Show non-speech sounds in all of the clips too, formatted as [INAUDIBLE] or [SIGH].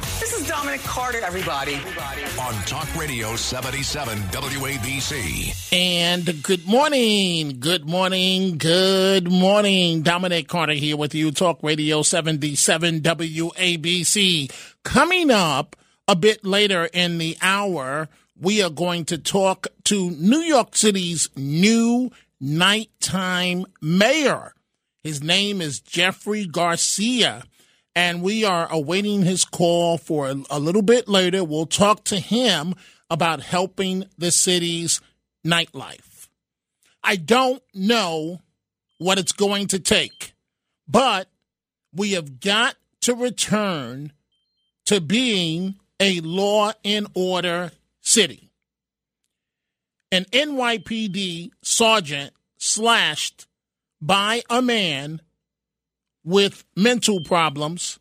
This is Dominic Carter, everybody. on Talk Radio 77 WABC. And good morning, good morning, good morning. Dominic Carter here with you, Talk Radio 77 WABC. Coming up a bit later in the hour, we are going to talk to New York City's new nighttime mayor. His name is Jeffrey Garcia and we are awaiting his call for a, little bit later. We'll talk to him about helping the city's nightlife. I don't know what it's going to take, but we have got to return to being a law and order city. An NYPD sergeant slashed by a man with mental problems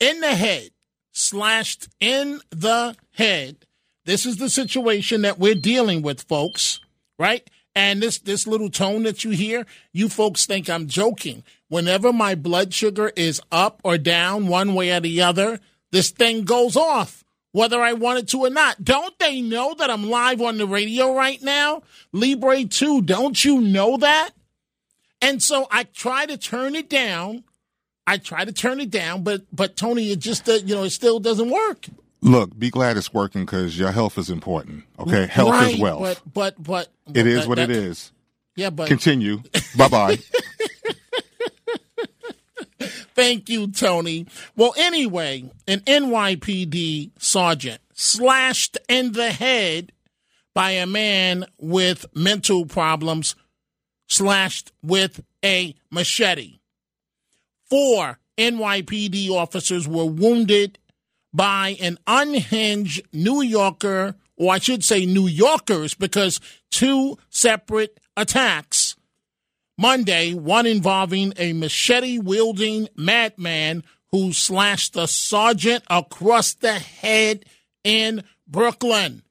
in the head, slashed in the head. This is the situation that we're dealing with, folks, right? And this this little tone that you hear, you folks think I'm joking. Whenever my blood sugar is up or down one way or the other, this thing goes off, whether I want it to or not. Don't they know that I'm live on the radio right now? Libre 2, don't you know that? And so I try to turn it down. I try to turn it down, but but Tony, it just uh, you know it still doesn't work. Look, be glad it's working because your health is important. Okay, health right, is wealth. But but but it is that, what that, it is. Yeah, but continue. bye bye. [LAUGHS] Thank you, Tony. Well, anyway, an NYPD sergeant slashed in the head by a man with mental problems slashed with a machete. Four NYPD officers were wounded by an unhinged New Yorker, or I should say New Yorkers, because two separate attacks. Monday, one involving a machete wielding madman who slashed a sergeant across the head in Brooklyn.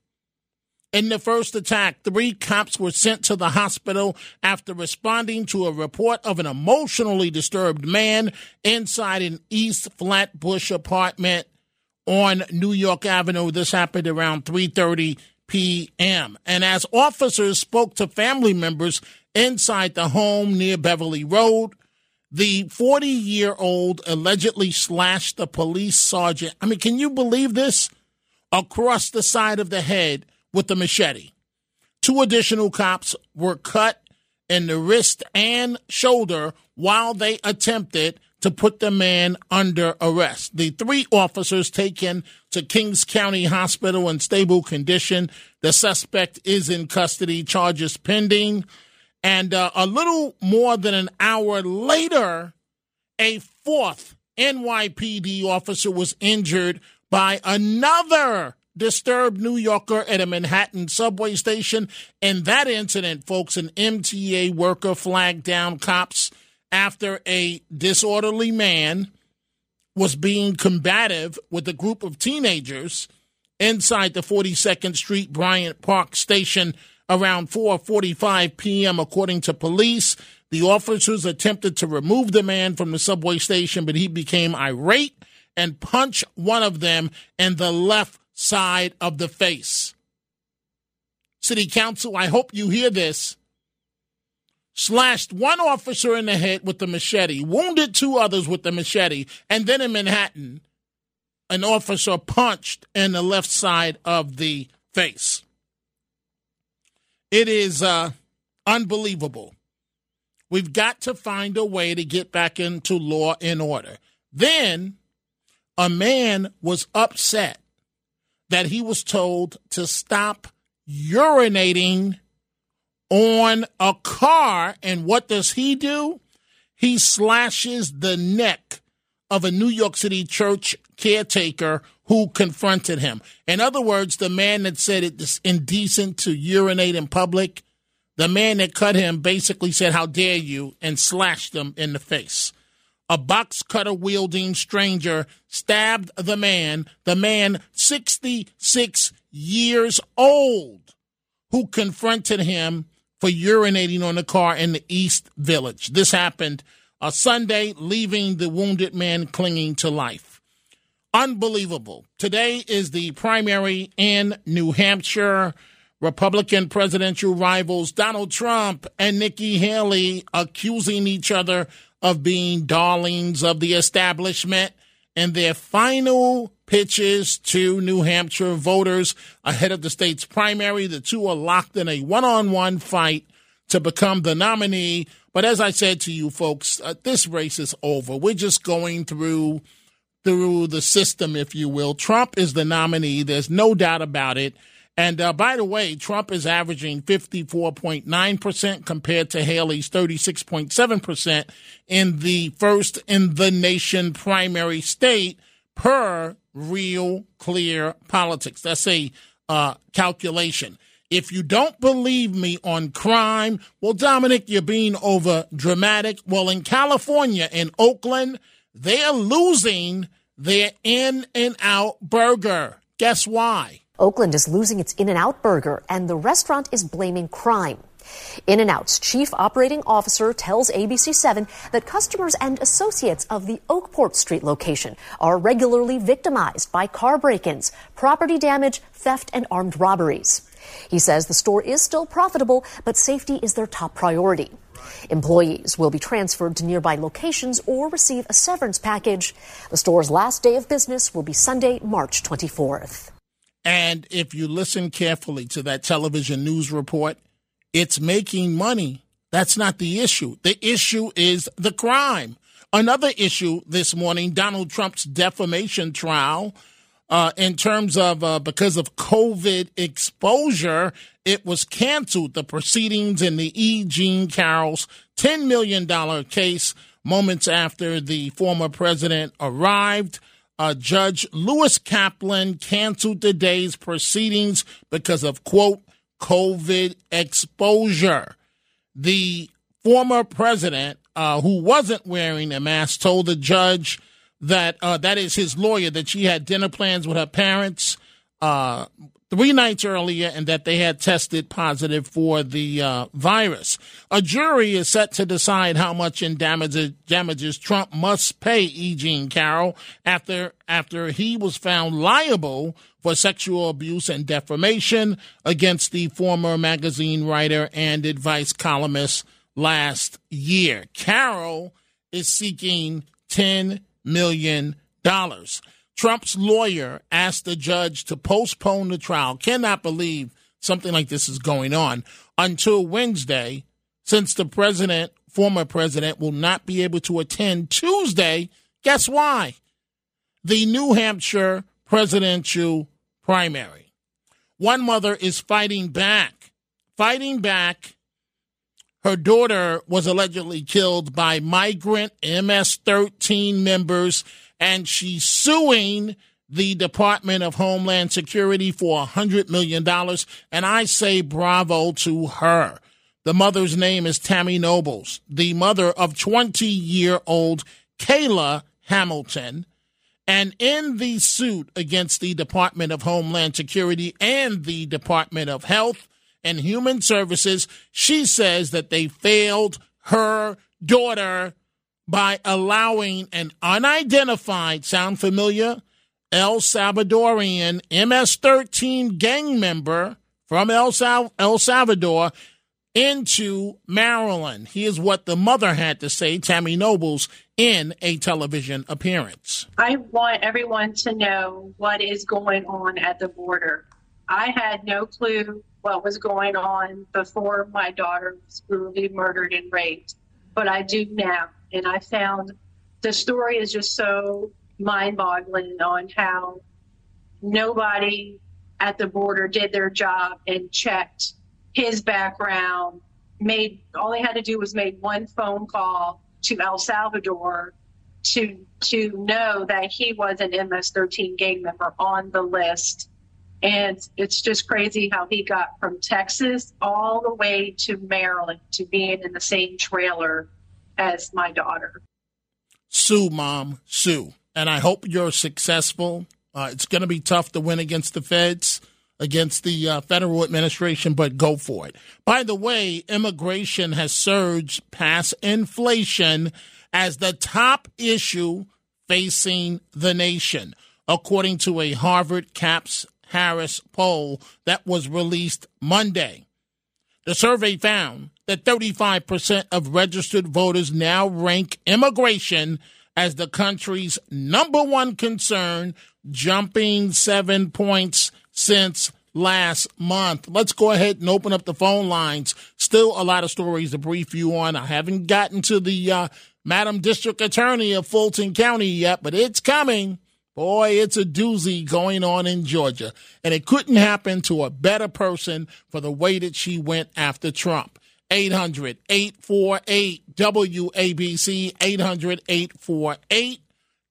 In the first attack, three cops were sent to the hospital after responding to a report of an emotionally disturbed man inside an East Flatbush apartment on New York Avenue. This happened around 3:30 p.m. And as officers spoke to family members inside the home near Beverly Road, the 40-year-old allegedly slashed the police sergeant. I mean, can you believe this? Across the side of the head with the machete. Two additional cops were cut in the wrist and shoulder while they attempted to put the man under arrest. The three officers taken to Kings County Hospital in stable condition. The suspect is in custody, charges pending. And uh, a little more than an hour later, a fourth NYPD officer was injured by another disturbed New Yorker at a Manhattan subway station. In that incident, folks, an MTA worker flagged down cops after a disorderly man was being combative with a group of teenagers inside the 42nd Street Bryant Park station around 4:45 p.m. according to police. The officers attempted to remove the man from the subway station, but he became irate and punched one of them in the left side of the face. City Council, I hope you hear this. Slashed one officer in the head with the machete, wounded two others with the machete, and then in Manhattan, an officer punched in the left side of the face. It is uh, unbelievable. We've got to find a way to get back into law and order. Then a man was upset that he was told to stop urinating on a car. And what does he do? He slashes the neck of a New York City church caretaker who confronted him. In other words, the man that said it's indecent to urinate in public, The man that cut him basically said, How dare you? and slashed him in the face. A box cutter wielding stranger stabbed the man, the man 66 years old, who confronted him for urinating on the car in the East Village. This happened a Sunday, leaving the wounded man clinging to life. Unbelievable. Today is the primary in New Hampshire. Republican presidential rivals Donald Trump and Nikki Haley accusing each other of being darlings of the establishment in their final pitches to New Hampshire voters ahead of the state's primary. The two are locked in a one on one fight to become the nominee but as I said to you folks, uh, this race is over. We're just going through through the system, if you will. Trump is the nominee. There's no doubt about it. And uh, by the way, Trump is averaging 54.9% compared to Haley's 36.7% in the first in the nation primary state per real clear politics. That's a uh, calculation. If you don't believe me on crime, well, Dominic, you're being over dramatic. Well, in California, in Oakland, they're losing their In N Out burger. Guess why? Oakland is losing its In N Out burger, and the restaurant is blaming crime. In N Out's chief operating officer tells ABC7 that customers and associates of the Oakport Street location are regularly victimized by car break ins, property damage, theft, and armed robberies. He says the store is still profitable, but safety is their top priority. Employees will be transferred to nearby locations or receive a severance package. The store's last day of business will be Sunday, March 24th. And if you listen carefully to that television news report, it's making money. That's not the issue. The issue is the crime. Another issue this morning Donald Trump's defamation trial uh, in terms of uh, because of COVID exposure, it was canceled. The proceedings in the E. Jean Carroll's $10 million case moments after the former president arrived. Uh, Judge Lewis Kaplan canceled today's proceedings because of, quote, COVID exposure. The former president, uh, who wasn't wearing a mask, told the judge that uh, that is his lawyer that she had dinner plans with her parents uh, three nights earlier and that they had tested positive for the uh, virus. A jury is set to decide how much in damages, damages Trump must pay E. Jean Carroll after after he was found liable for sexual abuse and defamation against the former magazine writer and advice columnist last year. Carroll is seeking ten million. Trump's lawyer asked the judge to postpone the trial. Cannot believe something like this is going on until Wednesday, since the president, former president, will not be able to attend Tuesday. Guess why? The New Hampshire presidential primary. One mother is fighting back, fighting back her daughter was allegedly killed by migrant MS 13 members, and she's suing the Department of Homeland Security for $100 million. And I say bravo to her. The mother's name is Tammy Nobles, the mother of 20 year old Kayla Hamilton. And in the suit against the Department of Homeland Security and the Department of Health, and Human Services. She says that they failed her daughter by allowing an unidentified, sound familiar, El Salvadorian MS 13 gang member from El, Sal- El Salvador into Maryland. Here's what the mother had to say, Tammy Nobles, in a television appearance. I want everyone to know what is going on at the border. I had no clue what was going on before my daughter was brutally murdered and raped, but I do now. And I found the story is just so mind boggling on how nobody at the border did their job and checked his background, made all they had to do was make one phone call to El Salvador to to know that he was an MS-13 gang member on the list. And it's just crazy how he got from Texas all the way to Maryland to being in the same trailer as my daughter. Sue, mom, sue. And I hope you're successful. Uh, it's going to be tough to win against the feds, against the uh, federal administration, but go for it. By the way, immigration has surged past inflation as the top issue facing the nation, according to a Harvard CAPS Harris poll that was released Monday. The survey found that 35% of registered voters now rank immigration as the country's number one concern, jumping seven points since last month. Let's go ahead and open up the phone lines. Still a lot of stories to brief you on. I haven't gotten to the uh, Madam District Attorney of Fulton County yet, but it's coming. Boy, it's a doozy going on in Georgia. And it couldn't happen to a better person for the way that she went after Trump. 800 848 WABC, 800 848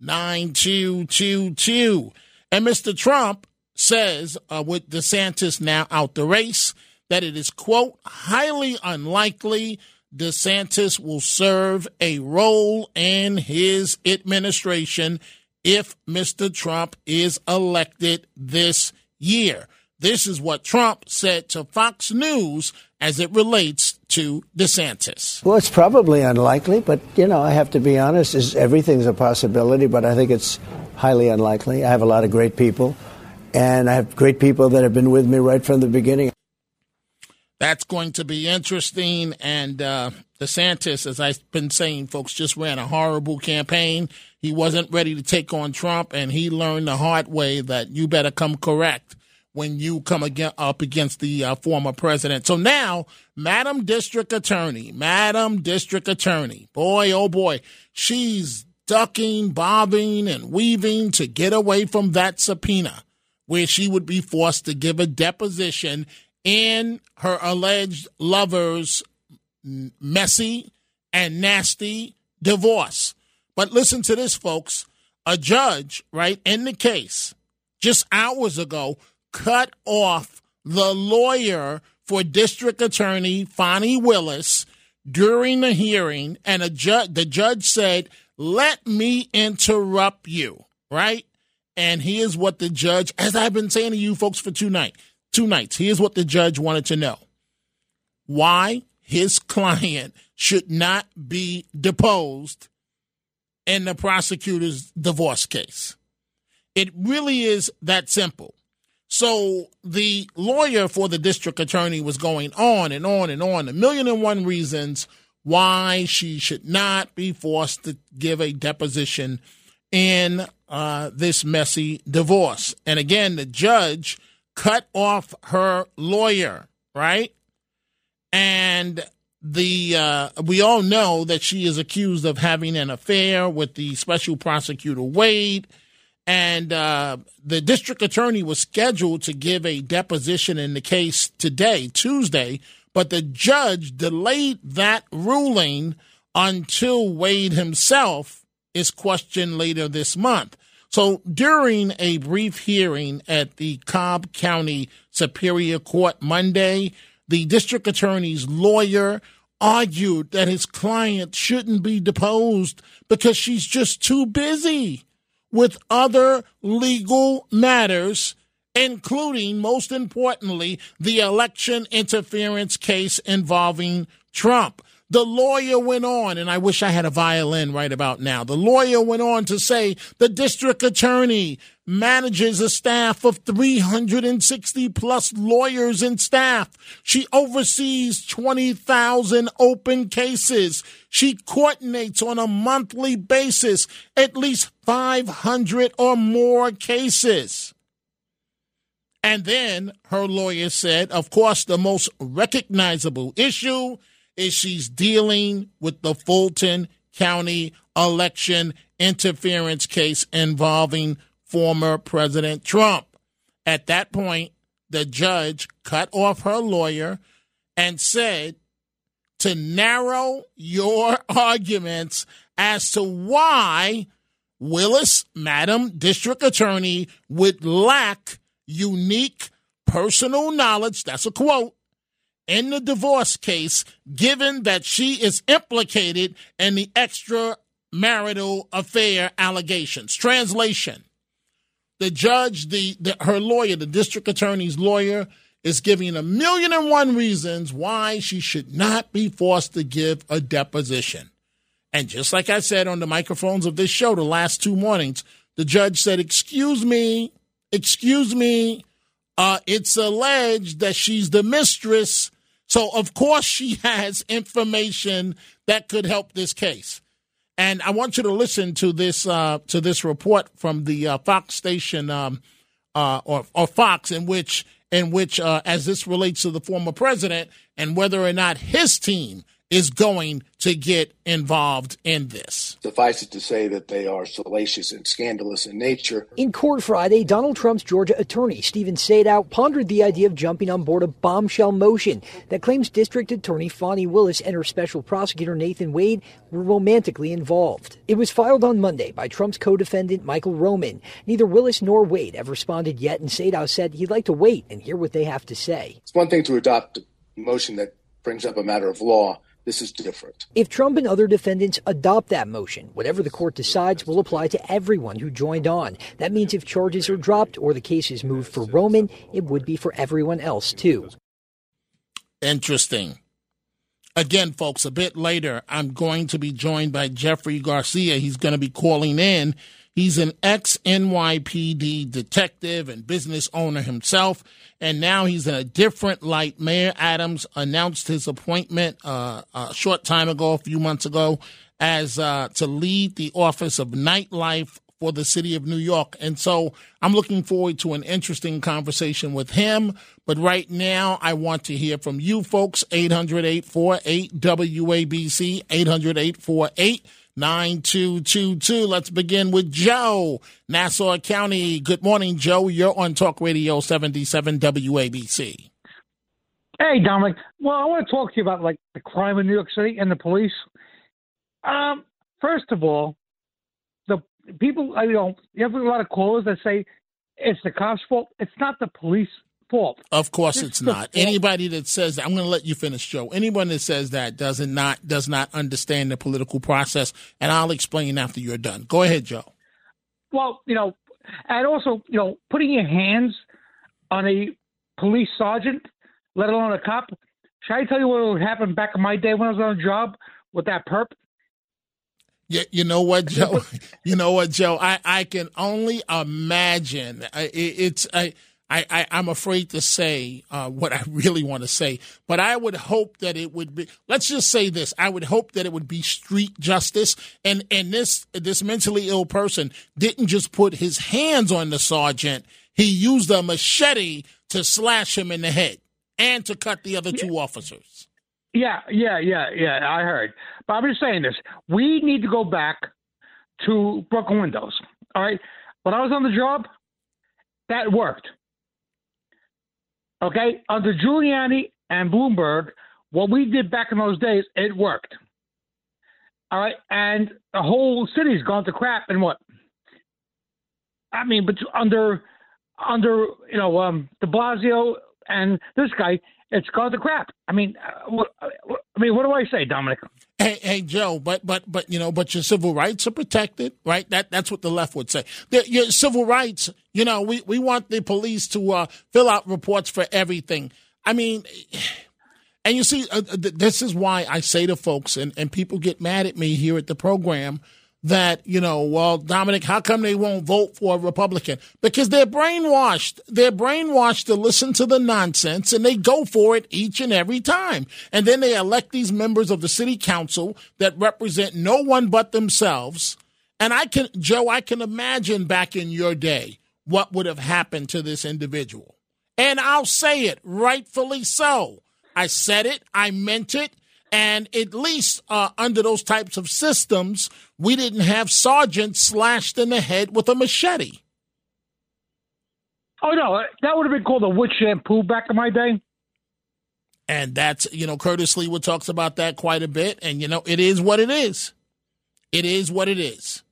9222. And Mr. Trump says, uh, with DeSantis now out the race, that it is, quote, highly unlikely DeSantis will serve a role in his administration if Mr. Trump is elected this year. This is what Trump said to Fox News as it relates to DeSantis. Well, it's probably unlikely, but you know, I have to be honest, is everything's a possibility, but I think it's highly unlikely. I have a lot of great people, and I have great people that have been with me right from the beginning. That's going to be interesting. And uh, DeSantis, as I've been saying, folks, just ran a horrible campaign. He wasn't ready to take on Trump, and he learned the hard way that you better come correct when you come again, up against the uh, former president. So now, Madam District Attorney, Madam District Attorney, boy, oh boy, she's ducking, bobbing, and weaving to get away from that subpoena where she would be forced to give a deposition in her alleged lover's messy and nasty divorce. But listen to this, folks. A judge, right, in the case just hours ago cut off the lawyer for District Attorney Fani Willis during the hearing, and a ju- the judge said, Let me interrupt you, right? And here's what the judge, as I've been saying to you folks for two nights, two nights. Here's what the judge wanted to know why his [LAUGHS] client should not be deposed in the prosecutor's divorce case. It really is that simple. So the lawyer for the district attorney was going on and on and on, a million and one reasons why she should not be forced to give a deposition in uh, this messy divorce. And again, the judge cut off her lawyer, right? And the uh, we all know that she is accused of having an affair with the special prosecutor Wade, and uh, the district attorney was scheduled to give a deposition in the case today, Tuesday, but the judge delayed that ruling until Wade himself is questioned later this month. So during a brief hearing at the Cobb County Superior Court Monday, the district attorney's lawyer argued that his client shouldn't be deposed because she's just too busy with other legal matters, including, most importantly, the election interference case involving Trump. The lawyer went on, and I wish I had a violin right about now. The lawyer went on to say the district attorney manages a staff of 360 plus lawyers and staff. She oversees 20,000 open cases. She coordinates on a monthly basis at least 500 or more cases. And then her lawyer said, of course, the most recognizable issue is she's dealing with the Fulton County election interference case involving former President Trump. At that point, the judge cut off her lawyer and said to narrow your [LAUGHS] arguments as to why Willis, Madam District Attorney, would lack unique personal knowledge, that's a quote, in the divorce case, given that she is implicated in the extramarital affair allegations. Translation The judge, the, the her lawyer, the district attorney's lawyer, is giving a million and one reasons why she should not be forced to give a deposition. And just like I said on the microphones of this show the last two mornings, the judge said, Excuse me, excuse me, uh, it's alleged that she's the mistress. So, of course, she [LAUGHS] has information that could help this case. And I want you to listen to this uh, to this report from the uh, Fox station um, uh, or, or Fox, in which in which, uh, as this relates to the former president and whether or not his team is going to get involved in this. Suffice it to say that they are salacious and scandalous in nature. In court Friday, Donald Trump's Georgia attorney, Stephen Sadow, pondered the idea of jumping on board a bombshell motion that claims District Attorney Fani Willis and her special prosecutor Nathan Wade were romantically involved. It was filed on Monday by Trump's co-defendant Michael Roman. Neither Willis nor Wade have responded yet, and Sadow said he'd like to wait and hear what they have to say. It's one thing to adopt a motion that brings up a matter of law this is different. If Trump and other defendants adopt that motion, whatever the court decides will apply to everyone who joined on. That means if charges are dropped or the case is moved for Roman, it would be for everyone else too. Interesting. Again, folks, a bit later, I'm going to be joined by Jeffrey Garcia. He's going to be calling in. He's an ex NYPD detective and business owner himself and now he's in a different light. Mayor Adams announced his appointment uh, a short time ago, a few months ago, as uh, to lead the Office of Nightlife for the city of New York. And so I'm looking forward to an interesting conversation with him. But right now, I want to hear from you folks 800 848 WABC, 800 848 9222. Let's begin with Joe, Nassau County. Good morning, Joe. You're on Talk Radio 77 WABC. Hey, Dominic. Well, I want to talk to you about like the crime in New York City and the police. Um, first of all, the people, you know, you have a lot of callers that say it's the cops' fault. It's not the police fault. Of course, it's, it's not. Anybody that says that, I'm going to let you finish, Joe. Anyone that says that does not does not understand the political process, and I'll explain after you're done. Go ahead, Joe. Well, you know, and also, you know, putting your hands on a police sergeant, let alone a cop. Should I tell you what would happen back in my day when I was on a job with that perp? Yeah, you know what, [LAUGHS] Joe? [LAUGHS] you know what, Joe? I, I can only imagine. It, it's I I, I am afraid to say uh, what I [LAUGHS] really want to say, but I would hope that it would be. Let's just say this: I would hope that it would be street justice, and and this this mentally ill person didn't just put his hands on the sergeant; he used a machete to slash him in the head and to cut the other two officers. Yeah, yeah, yeah, yeah. I heard, but I'm just saying this: we need to go back to broken windows. All right, when I was on the job, that worked. Okay, under Giuliani and Bloomberg, what we did back in those days, it worked. All right, and the whole city's gone to crap. And what? I mean, but under under you know um, De Blasio and this guy, it's the crap. I mean, uh, what, I mean, what do I say, Dominic? Hey, hey, Joe, but but but you know, but your civil rights are protected, right? That that's what the left would say. The, your civil rights, you know, we we want the police to uh, fill out reports for everything. I mean. [SIGHS] And you see, uh, this is why I say to folks, and, and people get mad at me here at the program that, you know, well, Dominic, how come they won't vote for a Republican? Because they're brainwashed. They're brainwashed to listen to the nonsense and they go for it each and every time. And then they elect these members of the city council that represent no one but themselves. And I can, Joe, I can imagine back in your day what would have happened to this individual. And I'll say it, rightfully so. I said it, I meant it, and at least uh, under those types of systems, we didn't have sergeants slashed in the head with a machete. Oh no, that would have been called a wood shampoo back in my day. And that's you know Curtis Sliwa talks about that quite a bit, and you know it is what it is. It is what it is,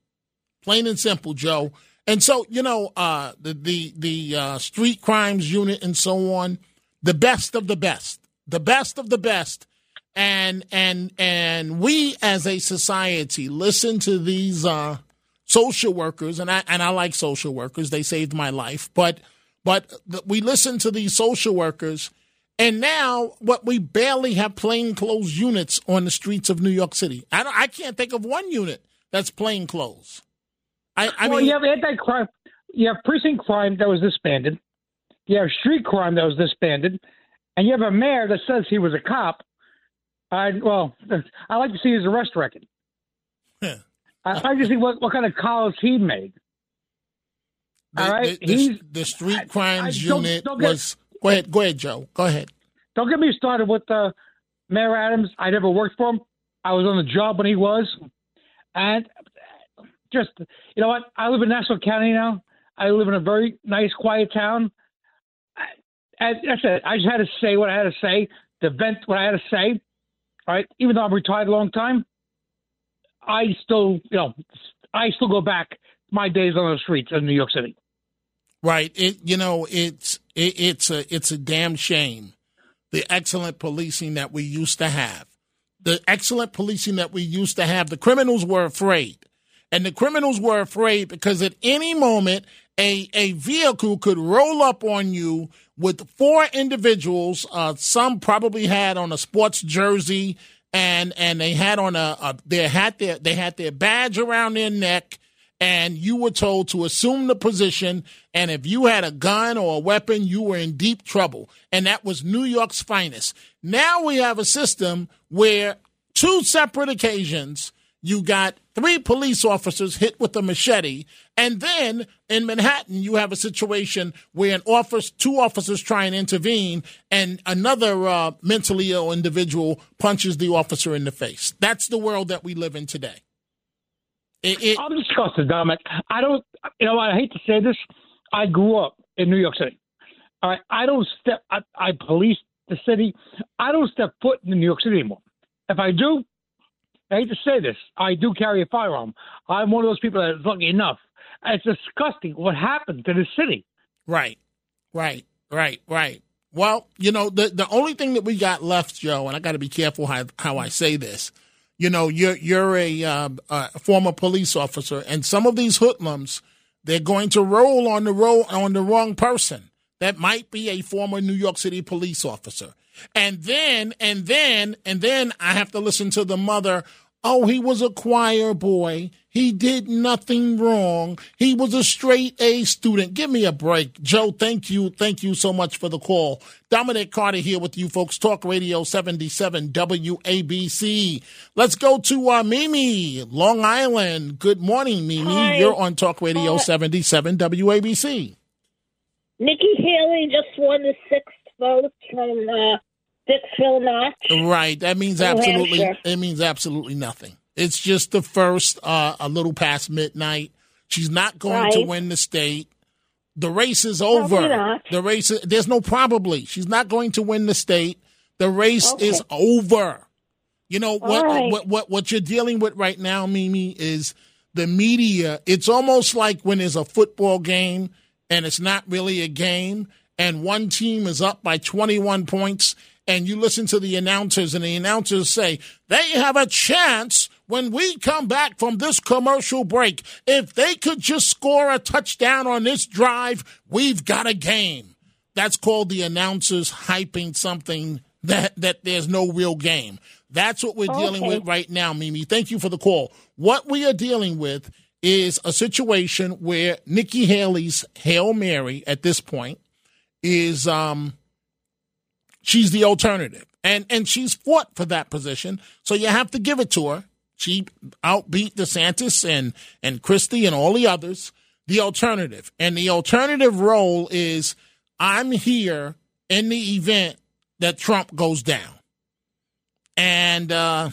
plain and simple, Joe. And so, you know, uh, the the the uh, street crimes unit and so on, the best of the best, the best of the best, and and and we as a society listen to these uh, social workers, and I and I like social workers; they saved my life. But but we listen to these social workers, and now what we barely have plainclothes units on the streets of New York City. I I can't think of one unit that's plainclothes. I, I well, mean, you have anti-crime, you have precinct crime that was disbanded, you have street crime that was disbanded, and you have a mayor that says he was a cop. I well, I like to see his arrest record. [LAUGHS] I, I like to see what, what kind of calls he made. the, All right, the, the, he's the street crimes I- don't- unit don't get- was. Go ahead, go ahead, Joe. Go ahead. Don't get me started with uh, Mayor Adams. I never worked for him. I was on the job when he was, and just you know what? I live in Nassau County now. I live in a very nice, quiet town. And that's it. I just had to say what I had to say, to vent what I had to say. Right, even though I'm retired a long time, I still, you know, I still go back my days on the streets of New York City. Right. It you know it's it, it's a it's a damn shame the excellent policing that we used to have. The excellent policing that we used to have. The criminals were afraid. And the criminals were afraid because at any moment a a vehicle could roll up on you with four individuals. Uh, some probably had on a sports jersey and and they had on a, a they their they had their badge around their neck and you were told to assume the position. And if you had a gun or a weapon, you were in deep trouble. And that was New York's finest. Now we have a system where two separate occasions, you got three police officers hit with a machete. And then in Manhattan, you have a situation where an officer, two officers try and intervene, and another uh, mentally ill individual punches the officer in the face. That's the world that we live in today. It, it, I'm disgusted, Dominic. I don't, you know, I hate to say this. I grew up in New York City. All right, I don't step. I, I police the city. I don't step foot in New York City anymore. If I do, I hate to say this. I do carry a firearm. I'm one of those people that is lucky enough. It's disgusting what happened to the city. Right, right, right, right. Well, you know, the the only thing that we got left, Joe, and I got to be careful how how I say this. You know, you're you're a, uh, a former police officer, and some of these hoodlums, they're going to roll on the roll on the wrong person. That might be a former New York City police officer, and then and then and then I have to listen to the mother. Oh, he was a choir boy. He did nothing wrong. He was a straight A student. Give me a break. Joe, thank you. Thank you so much for the call. Dominic Carter here with you folks. Talk Radio 77 WABC. Let's go to uh, Mimi, Long Island. Good morning, Mimi. Hi. You're on Talk Radio Hi. 77 WABC. Nikki Haley just won the sixth vote from uh, Dixville Notch. Right. That means absolutely it means absolutely nothing. It's just the first uh, a little past midnight. She's not going to win the state. The race is over. The race is, there's no probably. She's not going to win the state. The race Okay. is over. You know what, right. what what what you're dealing with right now, Mimi, is the media. It's almost like when there's a football game and it's not really a game and one team is up by 21 points and you listen to the announcers and the announcers say they have a chance when we come back from this commercial break. If they could just score a touchdown on this drive we've got a game. That's called the announcers hyping something that that there's no real game. That's what we're dealing Okay. with right now mimi. Thank you for the call. What we are dealing with is a situation where nikki haley's hail mary at this point is um she's the alternative. And and she's fought for that position. So you have to give it to her. She outbeat desantis and and christie and all the others. The alternative. And the alternative role is i'm here in the event that trump goes down. And uh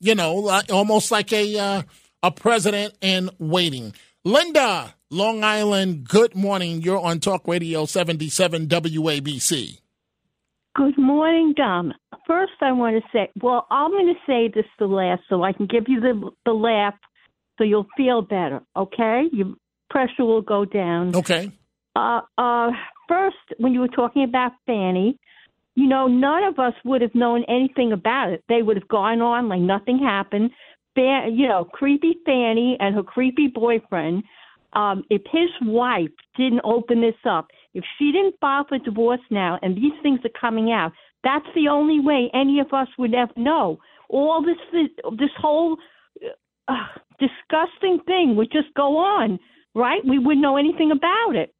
you know almost like a uh, a president in waiting. Linda long island good morning. You're on talk radio 77 wabc Good morning, Dom. First, I want to say, well, I'm going to say this the last so I can give you the the laugh so you'll feel better, okay? Your pressure will go down. Okay. Uh, uh, first, when you were talking about Fani, you know, none of us would have known anything about it. They would have gone on like nothing happened. Fan, you know, creepy Fani and her creepy boyfriend. Um, if his wife didn't open this up, if she didn't file for divorce now, and these things are coming out, that's the only way any of us would ever know. All this, this whole uh, disgusting thing would just go on, right? We wouldn't know anything about it.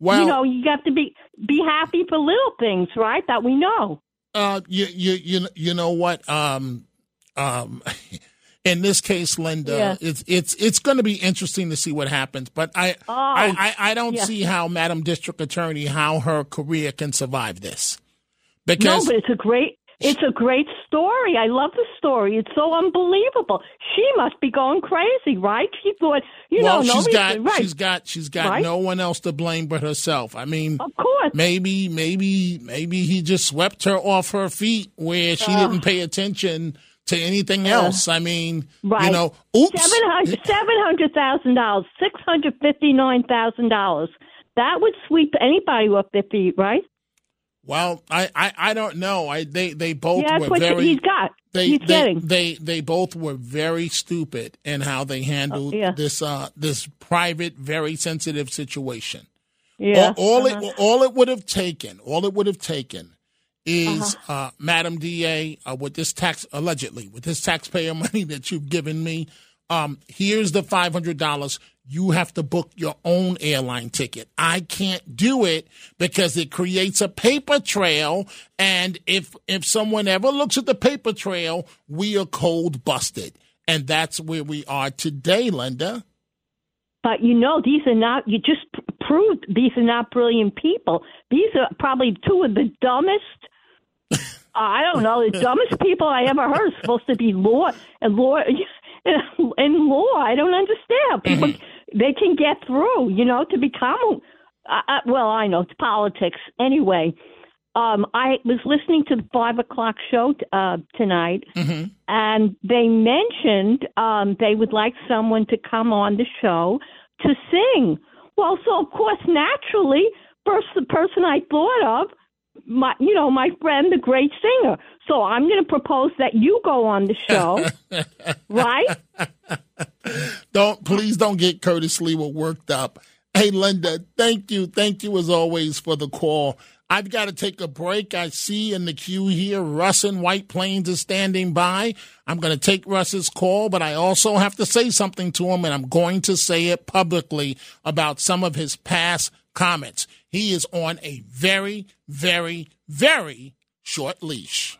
Well, you know, you have to be be happy for little things, right? That we know. Uh, you you you you know what? Um, um, [LAUGHS] in this case, Linda, Yeah. it's it's it's going to be interesting to see what happens. But I Oh, I, I I don't yeah. see how Madam District Attorney how her career can survive this because no, but it's a great it's a great story. I love the story. It's so unbelievable. She must be going crazy, right? She thought, you well, know, she's got right. she's got she's got Right? no one else to blame but herself. I mean, of course, maybe maybe maybe he just swept her off her feet where she Ugh. didn't pay attention to anything else. I mean, Right. you know, oops. Seven hundred seven hundred thousand dollars, six hundred fifty nine thousand dollars. That would sweep anybody off their feet, right? Well, I, I, I don't know. I they they both Yeah, that's were what very. he's got. They, He's they, getting. they they both were very stupid in how they handled Oh, yeah. this uh this private, very sensitive situation. Yeah. All, all uh-huh. it all it would have taken, all it would have taken, is Uh-huh. uh Madam DA uh, with this tax allegedly with this taxpayer [LAUGHS] money that you've given me. Um, here's the five hundred dollars. You have to book your own airline ticket. I can't do it because it creates a paper trail, and if if someone ever looks at the paper trail, we are cold busted, and that's where we are today, Linda. But you know, these are not, you just proved these are not brilliant people. These are probably two of the dumbest, I don't know, the dumbest people I ever heard supposed to be law and law [LAUGHS] and law. I don't understand how people, they can get through, you know, to become, uh, uh, well, I know, it's politics. Anyway, um, I was listening to the five o'clock show uh, tonight, and they mentioned um, they would like someone to come on the show to sing. Well, so of course, naturally, first the person I thought of, my you know my friend, the great singer. So I'm going to propose that you go on the show, [LAUGHS] right? Don't please don't get Curtis Sliwa worked up. Hey Linda, thank you, thank you as always for the call. I've got to take a break. I see in the queue here Russ in White Plains is standing by. I'm going to take Russ's call, but I also have to say something to him, and I'm going to say it publicly about some of his past comments. He is on a very, very, very short leash.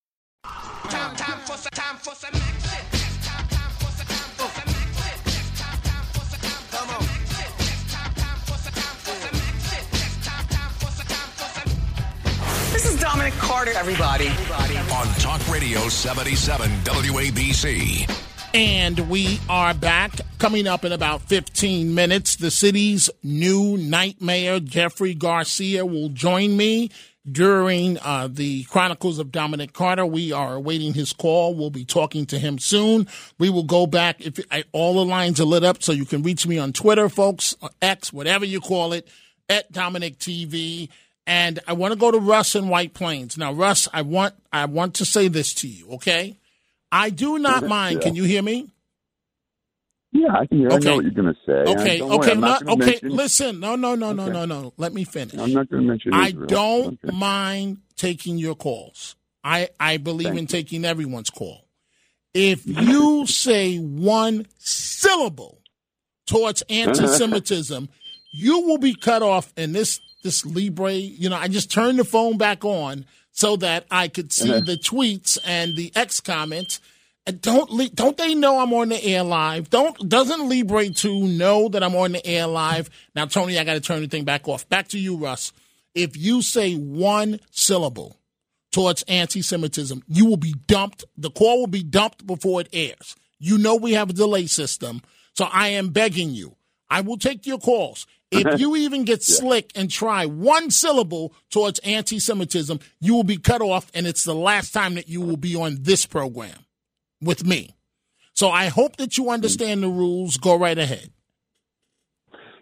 Time, time for some, time for some action. Time, time for some, time for some action. Time, time for some, time for some action. Time, time for some, time for some action. Time, time for some, time for some This is Dominic Carter, everybody. On Talk Radio 77 WABC. And we are back. Coming up in about 15 minutes, the city's new night mayor, Jeffrey Garcia, will join me during uh, the Chronicles of Dominic Carter. We are awaiting his call. We'll be talking to him soon. We will go back. If I, all the lines are lit up, so you can reach me on Twitter, folks, X, whatever you call it, at Dominic TV. And I want to go to Russ in White Plains. Now, Russ, I want I want to say this to you, okay? I do not mind. Yeah. Can you hear me? Yeah, I can hear. I Okay. know what you're going to say. Okay, okay, not okay. mention- Listen, no, no, no, no, Okay. no, no. Let me finish. I'm not going to mention. Israel. I don't Okay. mind taking your calls. I I believe Thank in you. taking everyone's call. If you say one syllable towards [LAUGHS] anti-Semitism, you will be cut off. And this this Libre, you know, I just turned the phone back on so that I could see Uh-huh. the tweets and the X comments. And don't don't they know I'm on the air live? Don't doesn't Libre two know that I'm on the air live? Now, Tony, I got to turn the thing back off. Back to you, Russ. If you say one syllable towards anti-Semitism, you will be dumped. The call will be dumped before it airs. You know we have a delay system, so I am begging you. I will take your calls. If [LAUGHS] you even get slick and try one syllable towards anti-Semitism, you will be cut off, and it's the last time that you will be on this program with me. So I hope that you understand the rules. Go right ahead.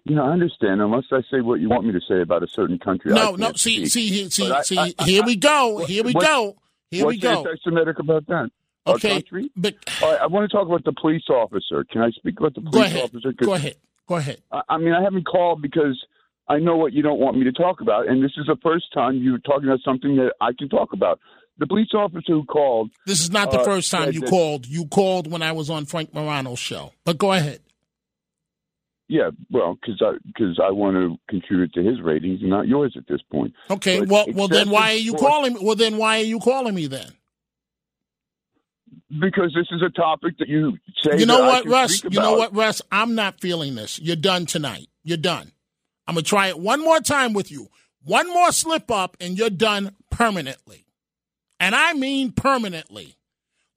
Yeah, I understand. Unless I say what you want me to say about a certain country. No, no. See, see, he- see, I- see. I- I- here we go. Here we what- go. Here we go. what's anti-Semitic about that? Our Okay, country? but right, I want to talk about the police officer. Can I speak about the police Go ahead. officer? Go ahead. Go ahead. I, I mean, I haven't called because I know what you don't want me to talk about, and this is the first time you're talking about something that I can talk about. The police officer who called. This is not the uh, first time you that- called. You called when I was on Frank Morano's show. But go ahead. Yeah, well, because I because I want to contribute to his ratings and not yours at this point. Okay. But well, well, then why are you calling? me? Well, then why are you calling me then? Because this is a topic that you say. You know what, Russ? You know what, Russ? I'm not feeling this. You're done tonight. You're done. I'm gonna try it one more time with you. One more slip up, and you're done permanently. And I mean permanently.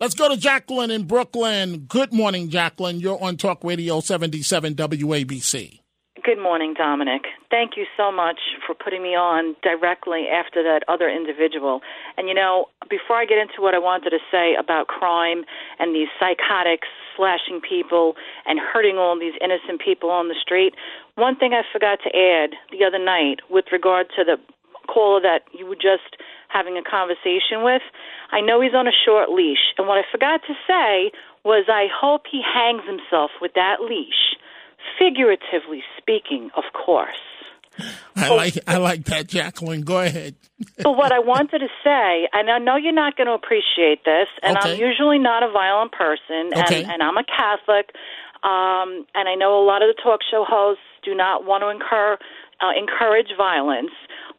Let's go to Jacqueline in Brooklyn. Good morning, Jacqueline. You're on Talk Radio 77 WABC. Good morning, Dominic. Thank you so much for putting me on directly after that other individual. And you know, before I get into what I wanted to say about crime and these psychotics slashing people and hurting all these innocent people on the street, one thing I forgot to add the other night with regard to the caller that you were just having a conversation with, I know he's on a short leash. And what I forgot to say was I hope he hangs himself with that leash figuratively speaking, of course. I like I like that, Jacqueline. Go ahead. [LAUGHS] but what I wanted to say, and I know you're not going to appreciate this, and I'm usually not a violent person, Okay. and, and I'm a Catholic, um, and I know a lot of the talk show hosts do not want to incur, uh, encourage violence.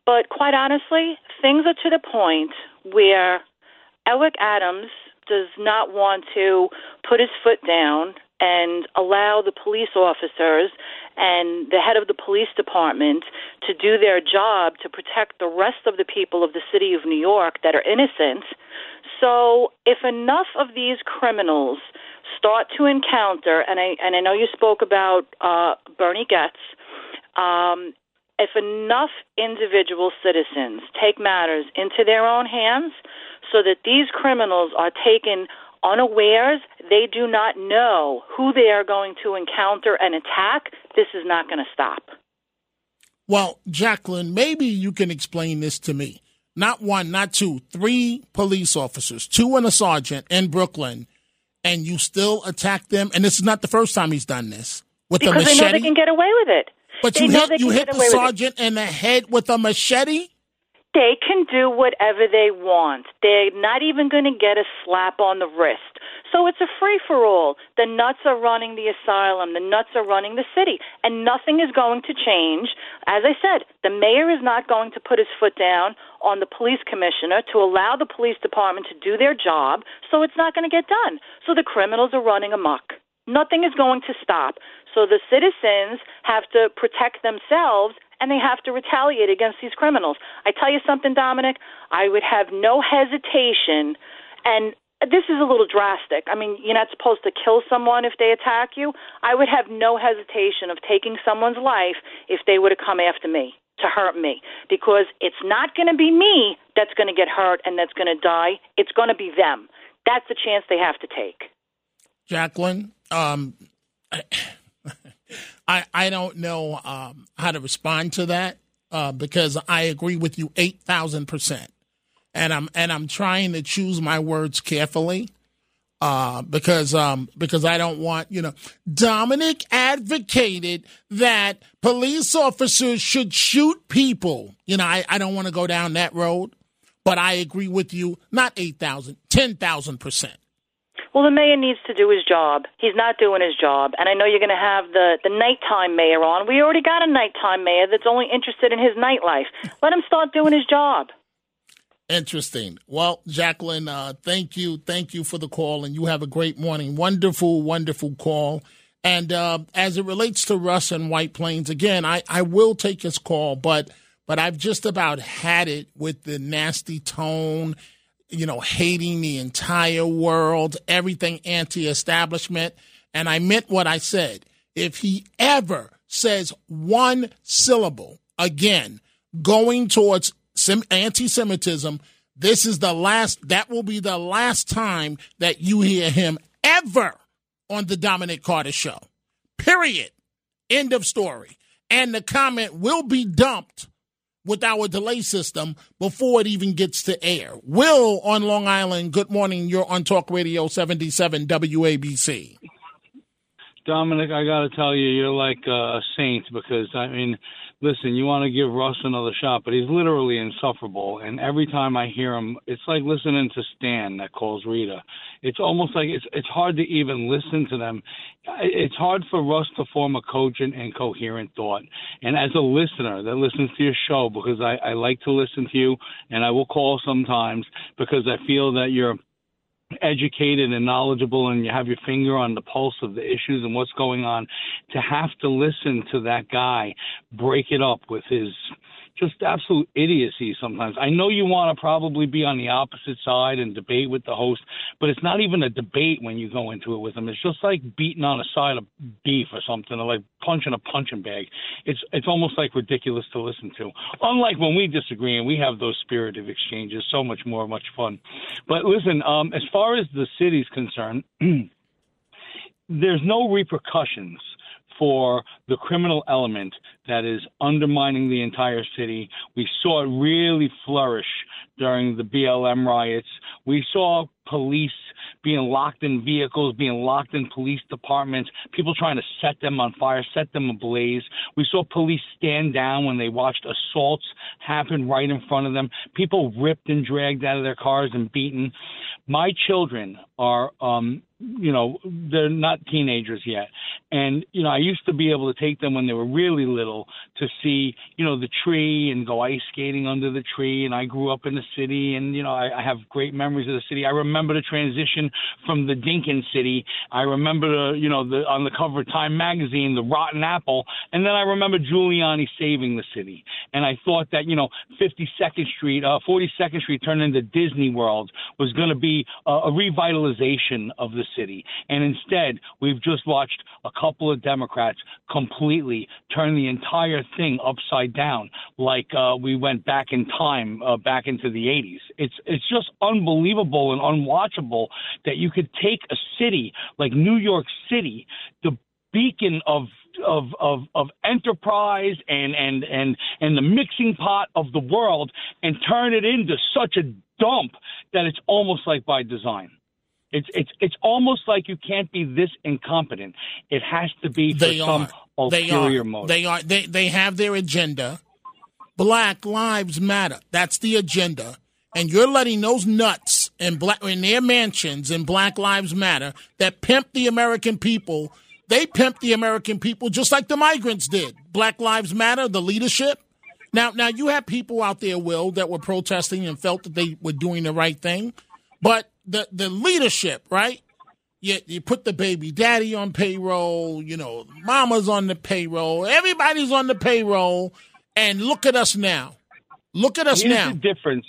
But quite honestly, things are to the point where Eric Adams does not want to put his foot down and allow the police officers and the head of the police department to do their job to protect the rest of the people of the city of New York that are innocent. So, if enough of these criminals start to encounter, and I and I know you spoke about uh, Bernie Goetz, um, if enough individual citizens take matters into their own hands, so that these criminals are taken unawares, they do not know who they are going to encounter and attack, this is not going to stop. Well, Jacqueline, maybe you can explain this to me. Not one, not two, three police officers, two and a sergeant in Brooklyn, and you still attack them. And this is not the first time he's done this with because a they know machete. they can get away with it. but they you hit you hit the away with it. sergeant in the head with a machete. They can do whatever they want. They're not even going to get a slap on the wrist. So it's a free for all. The nuts are running the asylum, the nuts are running the city, and nothing is going to change. As I said, the mayor is not going to put his foot down on the police commissioner to allow the police department to do their job, so it's not going to get done. So the criminals are running amok. Nothing is going to stop. So the citizens have to protect themselves and they have to retaliate against these criminals. I tell you something, Dominic, I would have no hesitation and this is a little drastic. I mean, you're not supposed to kill someone if they attack you. I would have no hesitation of taking someone's life if they were to come after me to hurt me because it's not going to be me that's going to get hurt and that's going to die. It's going to be them. That's the chance they have to take. Jacqueline, um, I I don't know um, how to respond to that uh, because I agree with you eight thousand percent, and I'm and I'm trying to choose my words carefully uh, because um, because I don't want you know Dominic advocated that police officers should shoot people. You know I, I don't want to go down that road, but I agree with you. Not eight thousand, ten thousand percent. Well, the mayor needs to do his job. He's not doing his job, and I know you're going to have the the nighttime mayor on. We already got a nighttime mayor that's only interested in his nightlife. Let him start doing his job. Interesting. Well, Jacqueline, uh, thank you. Thank you for the call, and you have a great morning. Wonderful, wonderful call. And uh, as it relates to Russ and White Plains, again, I, I will take his call, but but I've just about had it with the nasty tone, you know, hating the entire world, everything anti establishment. And I meant what I said. If he ever says one syllable again, going towards anti Semitism, this is the last, that will be the last time that you hear him ever on the Dominic Carter show. Period. End of story. And the comment will be dumped with our delay system before it even gets to air. Will on Long Island, good morning. You're on Talk Radio 77 WABC. Dominic, I got to tell you, you're like a saint because, I mean, listen, you want to give Russ another shot, but he's literally insufferable. And every time I hear him, it's like listening to Stan that calls Rita. It's almost like it's it's hard to even listen to them. It's hard for Russ to form a cogent and coherent thought. And as a listener that listens to your show, because I, I like to listen to you, and I will call sometimes because I feel that you're educated and knowledgeable and you have your finger on the pulse of the issues and what's going on to have to listen to that guy break it up with his just absolute idiocy sometimes. I know you want to probably be on the opposite side and debate with the host, but it's not even a debate when you go into it with them. It's just like beating on a side of beef or something, or like punching a punching bag. It's it's almost like ridiculous to listen to. Unlike when we disagree and we have those spirited exchanges, so much more much fun. But listen, um, as far as the city's concerned, [CLEARS THROAT] there's no repercussions for the criminal element that is undermining the entire city. We saw it really flourish during the BLM riots. We saw police being locked in vehicles, being locked in police departments, people trying to set them on fire, set them ablaze. We saw police stand down when they watched assaults happen right in front of them, people ripped and dragged out of their cars and beaten. My children are um you know, they're not teenagers yet. And, you know, I used to be able to take them when they were really little to see, you know, the tree and go ice skating under the tree. And I grew up in the city and, you know, I, I have great memories of the city. I remember the transition from the Dinkins city. I remember, the, you know, the on the cover of Time magazine, the rotten apple. And then I remember Giuliani saving the city. And I thought that, you know, 52nd Street, uh, 42nd Street turned into Disney World was going to be a, a revitalization of the city. And instead, we've just watched a couple of Democrats completely turn the entire thing upside down, like uh, we went back in time, uh, back into the 80s. It's it's just unbelievable and unwatchable that you could take a city like New York City, the beacon of of of of enterprise and and and and the mixing pot of the world and turn it into such a dump that it's almost like by design. It's it's it's almost like you can't be this incompetent. It has to be for They some are. They are. motive. They are. They they have their agenda. Black lives matter. That's the agenda. And you're letting those nuts in black in their mansions in Black Lives Matter that pimp the American people. They pimp the American people just like the migrants did. Black Lives Matter, the leadership. Now, now you have people out there, Will, that were protesting and felt that they were doing the right thing, but the the leadership, right? You, you put the baby daddy on payroll, you know, mama's on the payroll, everybody's on the payroll, and look at us now. Look at us Here's now. the difference.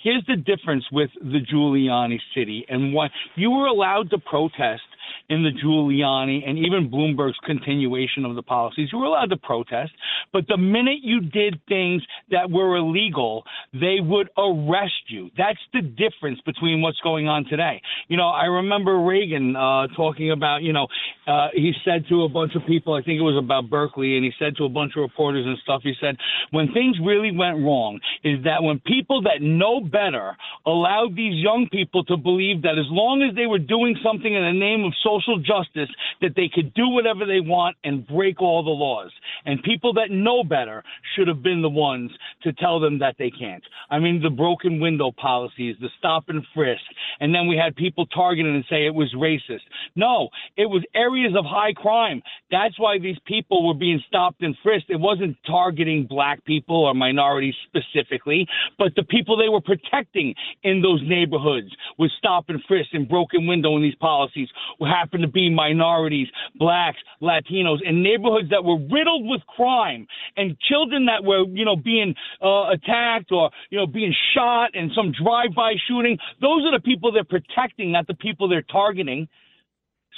Here's the difference with the Giuliani city and what you were allowed to protest in the Giuliani and even Bloomberg's continuation of the policies. You were allowed to protest, but the minute you did things that were illegal, they would arrest you. That's the difference between what's going on today. You know, I remember Reagan uh, talking about, you know, uh, he said to a bunch of people, I think it was about Berkeley, and he said to a bunch of reporters and stuff, he said, when things really went wrong, is that when people that know better allowed these young people to believe that as long as they were doing something in the name of social justice, that they could do whatever they want and break all the laws. And people that know better should have been the ones to tell them that they can't. I mean, the broken window policies, the stop and frisk, and then we had people targeted and say it was racist. No, it was areas of high crime. That's why these people were being stopped and frisked. It wasn't targeting black people or minorities specifically, but the people they were protecting in those neighborhoods with stop and frisk and broken window in these policies who happened to be minorities, blacks, Latinos, in neighborhoods that were riddled with crime and children that were, you know, being uh, attacked or, you know, being shot and some drive-by shooting. Those are the people they're protecting, not the people they're targeting.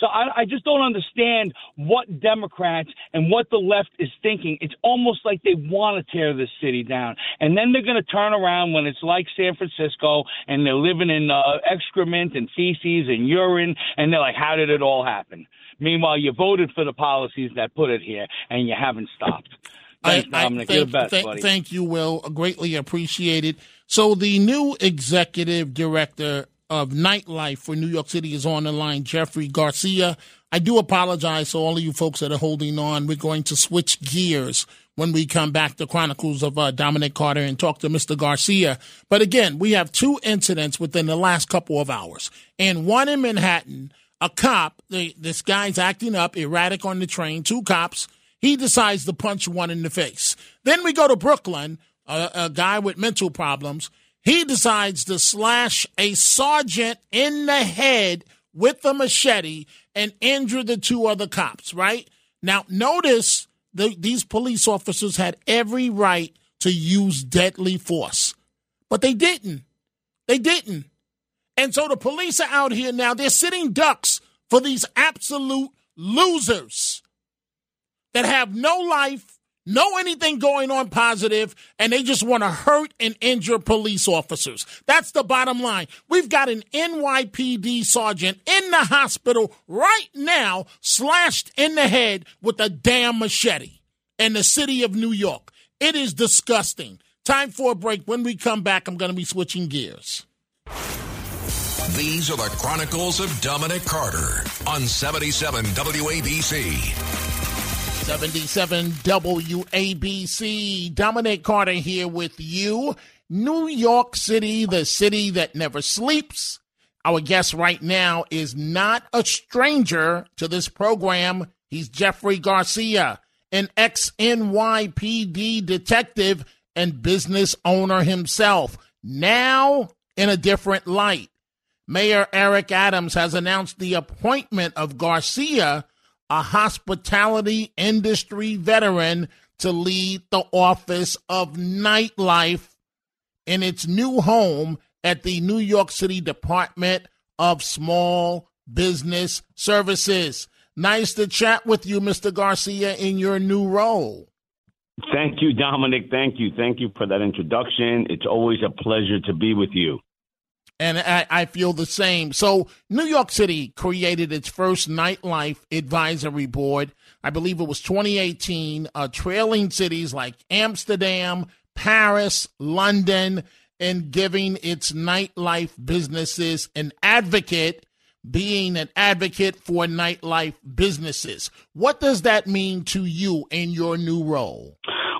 So I, I just don't understand what Democrats and what the left is thinking. It's almost like they want to tear this city down, and then they're going to turn around when it's like San Francisco and they're living in uh, excrement and feces and urine, and they're like, "How did it all happen?" Meanwhile, you voted for the policies that put it here, and you haven't stopped. Thanks, I- I thank, best, buddy. thank you, Will. Greatly appreciated. So the new executive director of nightlife for New York City is on the line, Jeffrey Garcia. I do apologize to all of you folks that are holding on. We're going to switch gears when we come back to Chronicles of uh, Dominic Carter and talk to Mr. Garcia. But again, we have two incidents within the last couple of hours. And one in Manhattan, a cop, the, this guy's acting up, erratic on the train, two cops. He decides to punch one in the face. Then we go to Brooklyn, a, a guy with mental problems. He decides to slash a sergeant in the head with a machete and injure the two other cops, right? Now, notice the, these police officers had every right to use deadly force, but they didn't. They didn't. And so the police are out here now. They're sitting ducks for these absolute losers that have no life, no anything going on positive, and they just want to hurt and injure police officers. That's the bottom line. We've got an NYPD sergeant in the hospital right now, slashed in the head with a damn machete in the city of New York. It is disgusting. Time for a break. When we come back, I'm going to be switching gears. These are the Chronicles of Dominic Carter on 77 WABC. 77 WABC. Dominic Carter here with you. New York City, the city that never sleeps. Our guest right now is not a stranger to this program. He's Jeffrey Garcia, an ex NYPD detective and business owner himself, now in a different light. Mayor Eric Adams has announced the appointment of Garcia, a hospitality industry veteran, to lead the Office of Nightlife in its new home at the New York City Department of Small Business Services. Nice to chat with you, Mr. Garcia, in your new role. Thank you, Dominic. Thank you. Thank you for that introduction. It's always a pleasure to be with you. And I, I feel the same. So, New York City created its first nightlife advisory board. I believe it was 2018, uh, trailing cities like Amsterdam, Paris, London, and giving its nightlife businesses an advocate, being an advocate for nightlife businesses. What does that mean to you in your new role?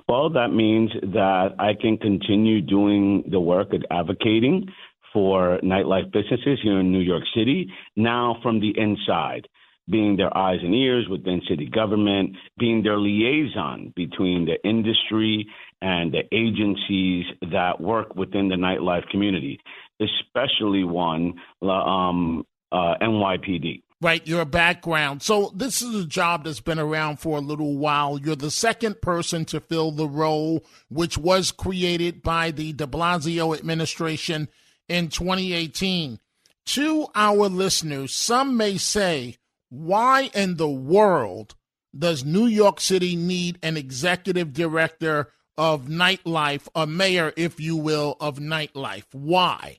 Well, that means that I can continue doing the work of advocating for nightlife businesses here in New York City, now from the inside, being their eyes and ears within city government, being their liaison between the industry and the agencies that work within the nightlife community, especially one, um, uh, NYPD. Right, your background. So, this is a job that's been around for a little while. You're the second person to fill the role, which was created by the de Blasio administration in 2018. To our listeners, some may say, why in the world does New York City need an executive director of nightlife, a mayor, if you will, of nightlife? Why?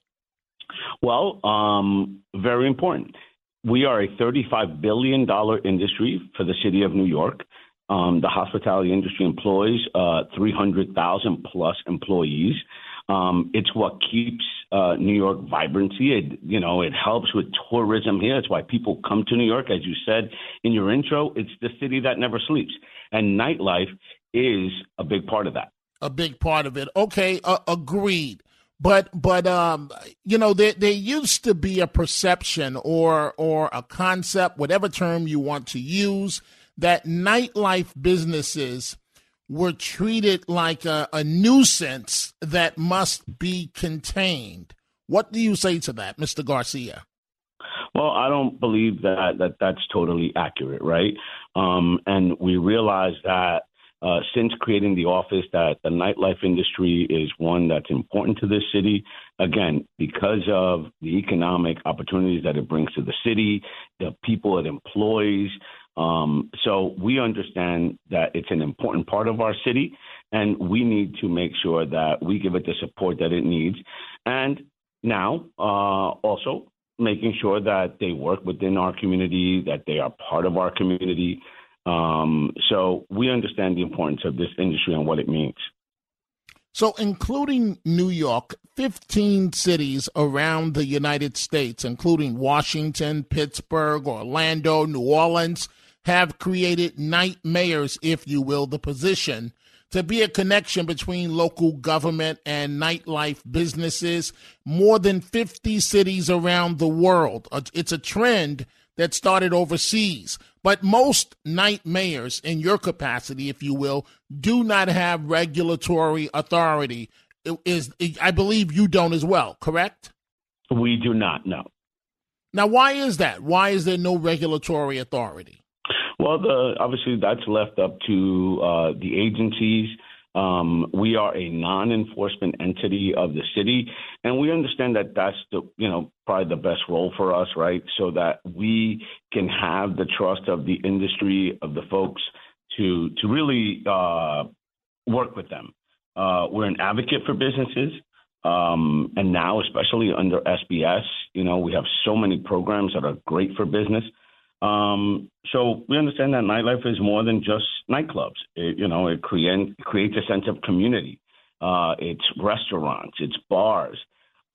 Well, um, very important. We are a $35 billion industry for the city of New York. Um, the hospitality industry employs uh, 300,000 plus employees. Um, it's what keeps uh, New York vibrancy. It you know it helps with tourism here. It's why people come to New York, as you said in your intro. It's the city that never sleeps, and nightlife is a big part of that. A big part of it. Okay, uh, agreed. But but um, you know there there used to be a perception or or a concept, whatever term you want to use, that nightlife businesses were treated like a, a nuisance that must be contained. What do you say to that, Mr. Garcia? Well, I don't believe that, that that's totally accurate, right? Um, and we realize that uh, since creating the office, that the nightlife industry is one that's important to this city. Again, because of the economic opportunities that it brings to the city, the people it employs, um, so we understand that it's an important part of our city, and we need to make sure that we give it the support that it needs. And now, uh, also making sure that they work within our community, that they are part of our community. Um, so we understand the importance of this industry and what it means. So, including New York, 15 cities around the United States, including Washington, Pittsburgh, Orlando, New Orleans, have created night mayors, if you will, the position to be a connection between local government and nightlife businesses. More than 50 cities around the world. Uh, it's a trend that started overseas. But most night mayors, in your capacity, if you will, do not have regulatory authority. Is I believe you don't as well, correct? We do not, know. Now, why is that? Why is there no regulatory authority? Well, the, obviously that's left up to uh, the agencies. Um, we are a non-enforcement entity of the city, and we understand that that's the you know probably the best role for us, right? So that we can have the trust of the industry of the folks to to really uh, work with them. Uh, we're an advocate for businesses. Um, and now, especially under SBS, you know, we have so many programs that are great for business. Um, so we understand that nightlife is more than just nightclubs. It, you know, it create, creates a sense of community. Uh, it's restaurants, it's bars,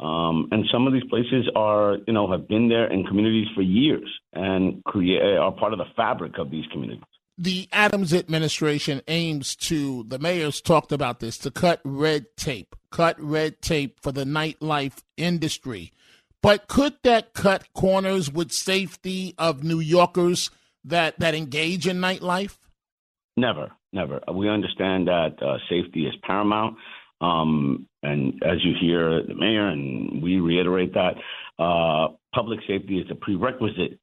um, and some of these places are, you know, have been there in communities for years and create are part of the fabric of these communities. The Adams administration aims to, the mayors talked about this, to cut red tape, cut red tape for the nightlife industry. But could that cut corners with safety of New Yorkers that, that engage in nightlife? Never, never. We understand that uh, safety is paramount. Um, and as you hear the mayor, and we reiterate that, uh, public safety is a prerequisite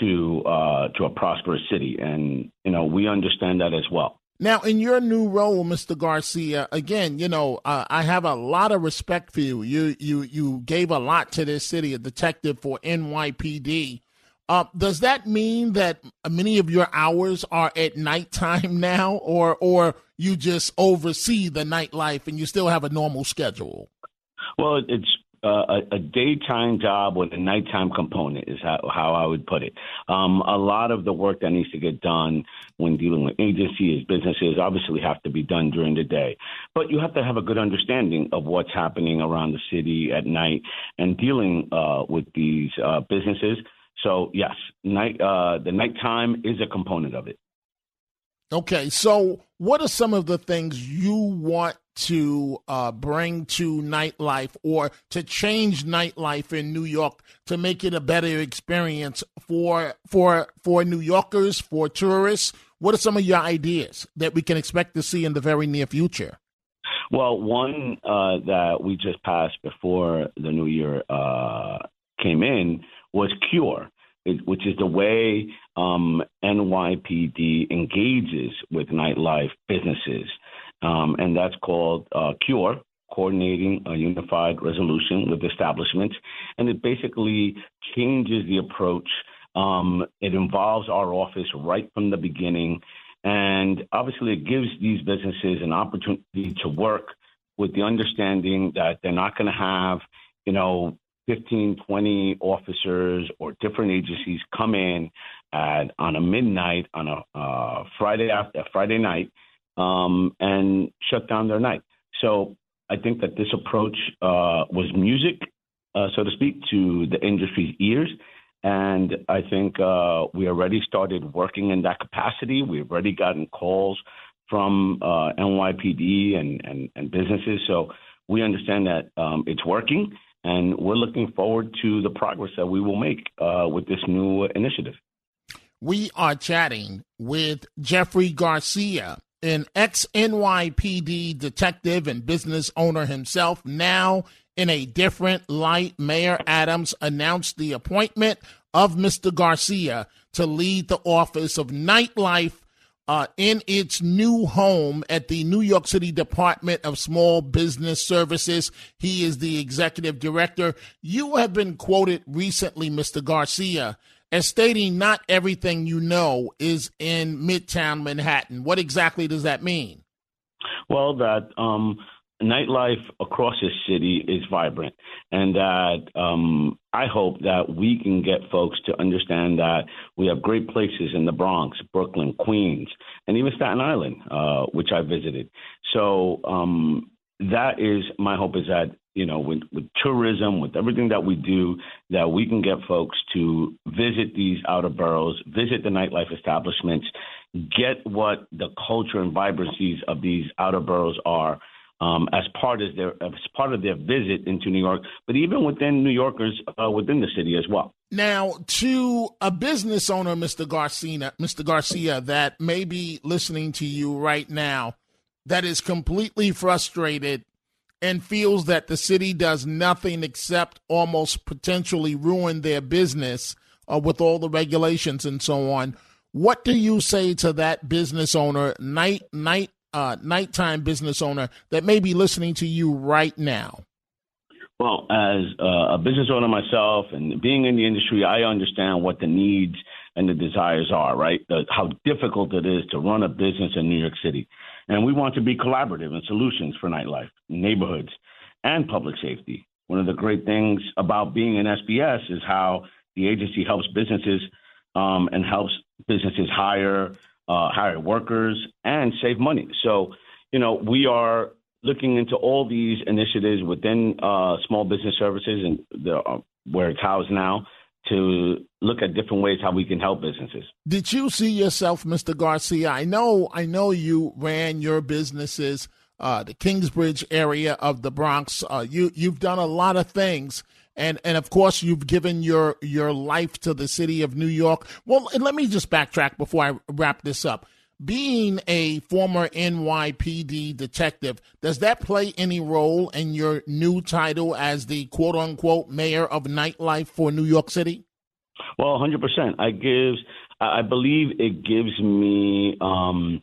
to uh, to a prosperous city, and you know we understand that as well. Now, in your new role, Mr. Garcia, again, you know, uh, I have a lot of respect for you. You you you gave a lot to this city, a detective for NYPD. Uh, does that mean that many of your hours are at nighttime [LAUGHS] now, or or you just oversee the nightlife and you still have a normal schedule? Well, it's a, a, daytime job with a nighttime component is how, how I would put it. Um, a lot of the work that needs to get done when dealing with agencies, businesses, obviously have to be done during the day. But you have to have a good understanding of what's happening around the city at night and dealing uh, with these uh, businesses. So yes, night uh, the nighttime is a component of it. Okay, so what are some of the things you want to uh, bring to nightlife or to change nightlife in New York to make it a better experience for for for New Yorkers, for tourists? What are some of your ideas that we can expect to see in the very near future? Well, one uh, that we just passed before the new year uh, came in was Cure, which is the way um, NYPD engages with nightlife businesses um, and that's called uh, CURE, Coordinating a Unified Resolution with Establishments. And it basically changes the approach. Um, it involves our office right from the beginning. And obviously, it gives these businesses an opportunity to work with the understanding that they're not going to have, you know, 15, 20 officers or different agencies come in at, on a midnight on a uh, Friday after Friday night um, and shut down their night. So I think that this approach uh, was music, uh, so to speak, to the industry's ears. And I think uh, we already started working in that capacity. We've already gotten calls from uh, NYPD and, and, and, businesses. So we understand that um, it's working, and we're looking forward to the progress that we will make uh, with this new initiative. We are chatting with Jeffrey Garcia, an ex NYPD detective and business owner himself, now in a different light. Mayor Adams announced the appointment of Mr. Garcia to lead the Office of Nightlife uh, in its new home at the New York City Department of Small Business Services. He is the executive director. You have been quoted recently, Mr. Garcia, as stating not everything you know is in Midtown Manhattan. What exactly does that mean? Well, that um, nightlife across this city is vibrant, and that um, I hope that we can get folks to understand that we have great places in the Bronx, Brooklyn, Queens, and even Staten Island, uh, which I visited. So um, that is my hope is that you know with, with tourism, with everything that we do, that we can get folks to visit these outer boroughs, visit the nightlife establishments, get what the culture and vibrancies of these outer boroughs are um, as part of their as part of their visit into New York, but even within New Yorkers uh, within the city as well. Now, to a business owner, Mr. Garcia, Mr. Garcia, that may be listening to you right now, that is completely frustrated and feels that the city does nothing except almost potentially ruin their business uh, with all the regulations and so on. What do you say to that business owner, night night uh, nighttime business owner that may be listening to you right now? Well, as uh, a business owner myself and being in the industry, I understand what the needs and the desires are, right? The, how difficult it is to run a business in New York City. And we want to be collaborative in solutions for nightlife, neighborhoods, and public safety. One of the great things about being in SBS is how the agency helps businesses um, and helps businesses hire uh, hire workers, and save money. So, you know, we are looking into all these initiatives within uh, small business services and the, uh, where it's housed now to look at different ways how we can help businesses. Did you see yourself, Mr. Garcia? I know, I know you ran your businesses, uh, the Kingsbridge area of the Bronx. Uh, you you've done a lot of things and and of course you've given your your life to the city of New York. Well, let me just backtrack before I wrap this up. Being a former NYPD detective, does that play any role in your new title as the quote unquote mayor of nightlife for New York City? Well, 100%. I gives I believe it gives me um,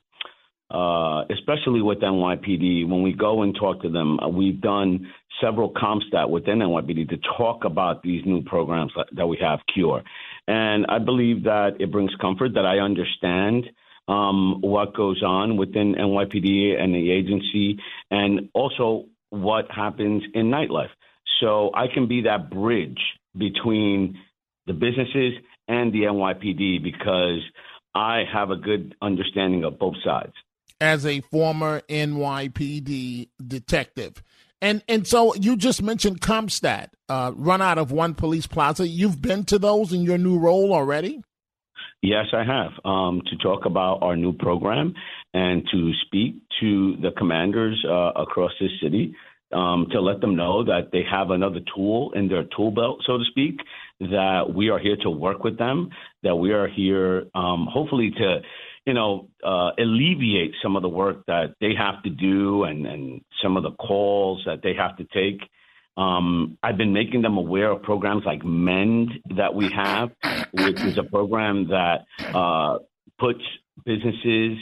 uh, especially with NYPD, when we go and talk to them, uh, we've done several CompStat within NYPD to talk about these new programs that we have, Cure. And I believe that it brings comfort that I understand um, what goes on within NYPD and the agency, and also what happens in nightlife. So I can be that bridge between the businesses and the NYPD because I have a good understanding of both sides as a former NYPD detective. And and so you just mentioned CompStat, uh, run out of one police plaza. You've been to those in your new role already? Yes, I have. Um, to talk about our new program and to speak to the commanders uh, across this city um, to let them know that they have another tool in their tool belt, so to speak, that we are here to work with them, that we are here um, hopefully to you know, uh, alleviate some of the work that they have to do and, and some of the calls that they have to take. Um, I've been making them aware of programs like Mend that we have, which is a program that uh, puts businesses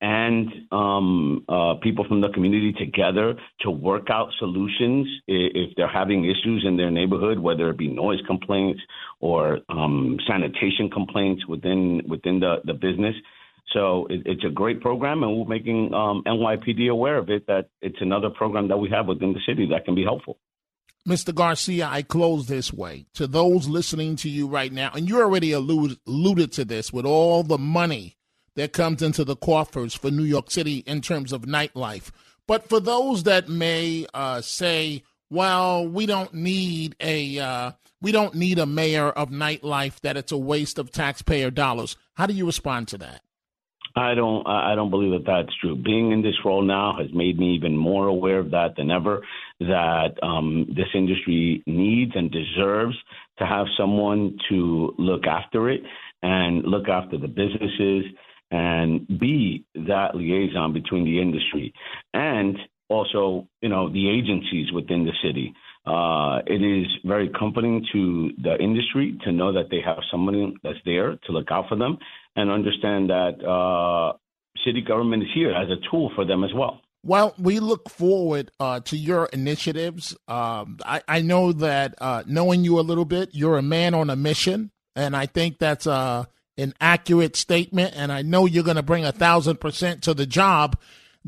and um, uh, people from the community together to work out solutions if they're having issues in their neighborhood, whether it be noise complaints or um, sanitation complaints within within the, the business. So it, it's a great program, and we're making um, NYPD aware of it that it's another program that we have within the city that can be helpful. Mr. Garcia, I close this way. To those listening to you right now, and you already alluded, alluded to this with all the money that comes into the coffers for New York City in terms of nightlife. But for those that may uh, say, well, we don't need a uh, we don't need a mayor of nightlife. That it's a waste of taxpayer dollars. How do you respond to that? I don't. I don't believe that that's true. Being in this role now has made me even more aware of that than ever. That um, this industry needs and deserves to have someone to look after it and look after the businesses and be that liaison between the industry and also, you know, the agencies within the city. Uh, it is very comforting to the industry to know that they have someone that's there to look out for them and understand that uh, city government is here as a tool for them as well. Well, we look forward uh, to your initiatives. Um, I, I, know that uh, knowing you a little bit, you're a man on a mission, and I think that's uh, an accurate statement. And I know you're going to bring a thousand percent to the job.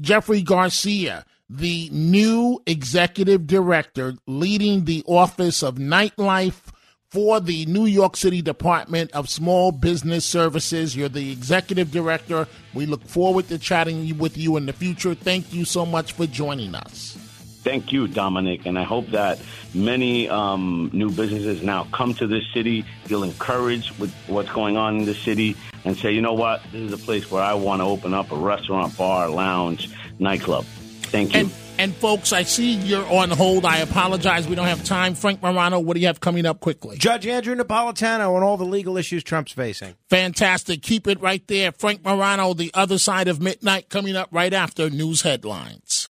Jeffrey Garcia, the new executive director leading the Office of Nightlife for the New York City Department of Small Business Services. You're the executive director. We look forward to chatting with you in the future. Thank you so much for joining us. Thank you, Dominic. And I hope that many um, new businesses now come to this city, feel encouraged with what's going on in the city, and say, you know what, this is a place where I want to open up a restaurant, bar, lounge, nightclub. Thank you. And, and folks, I see you're on hold. I apologize. We don't have time. Frank Morano, what do you have coming up quickly? Judge Andrew Napolitano and all the legal issues Trump's facing. Fantastic. Keep it right there. Frank Morano, the other side of midnight, coming up right after news headlines.